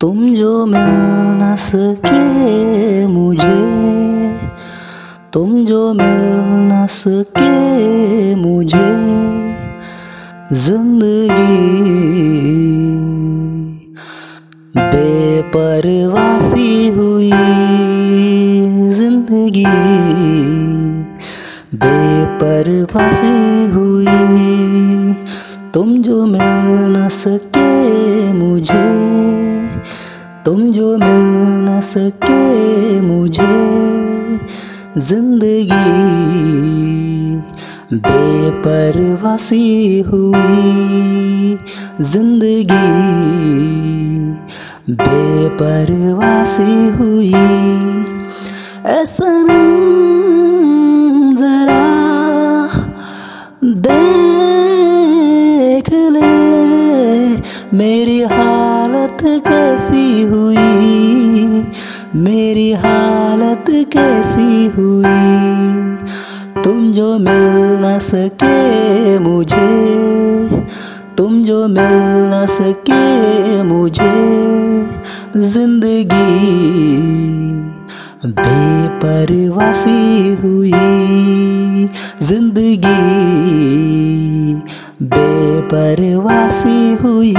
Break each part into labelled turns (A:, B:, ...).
A: तुम जो मिल न सके मुझे, तुम जो मिल सके मुझे, ज़िंदगी बेपरवासी हुई, ज़िंदगी बेपरवासी हुई। तुम जो मिल न सके मुझे, तुम जो मिल न सके मुझे, ज़िंदगी बेपरवासी हुई, ज़िंदगी बेपरवासी हुई। ऐसा जरा दे मेरी हालत कैसी हुई? मेरी हालत कैसी हुई? तुम जो मिल न सके मुझे, तुम जो मिल न सके मुझे, ज़िंदगी बेपरवासी हुई। ज़िंदगी बेपरवासी हुई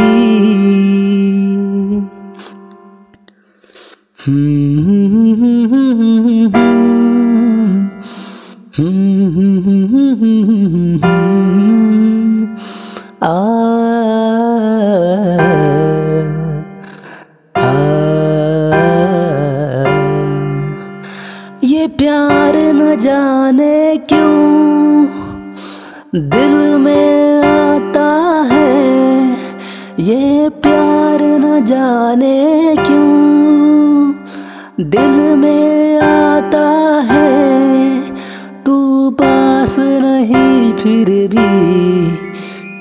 A: आ जाने क्यों दिल में आता है? ये प्यार न जाने क्यों दिल में आता है? तू पास नहीं, फिर भी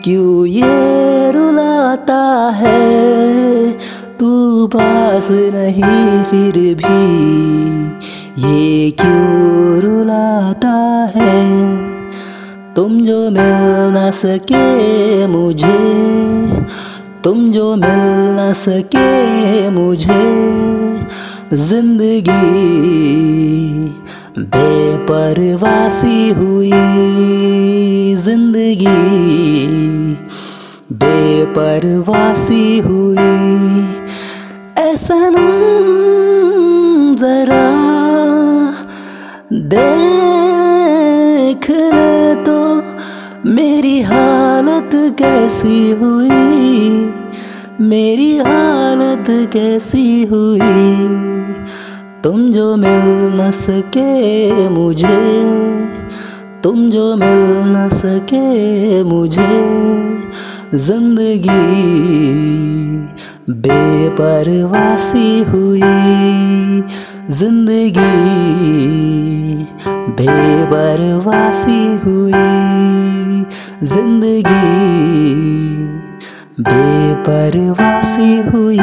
A: क्यों ये रुलाता है? तू पास नहीं, फिर भी ये क्यों रुलाता है? तुम जो मिल न सके मुझे, तुम जो मिल न सके मुझे, ज़िंदगी बेपरवासी हुई, ज़िंदगी बेपरवासी हुई। ऐसा देख ले तो मेरी हालत कैसी हुई? मेरी हालत कैसी हुई? तुम जो मिल न सके मुझे, तुम जो मिल न सके मुझे, ज़िंदगी बेपरवासी हुई ज़िंदगी बेपरवासी हुई ज़िंदगी बेपरवासी हुई।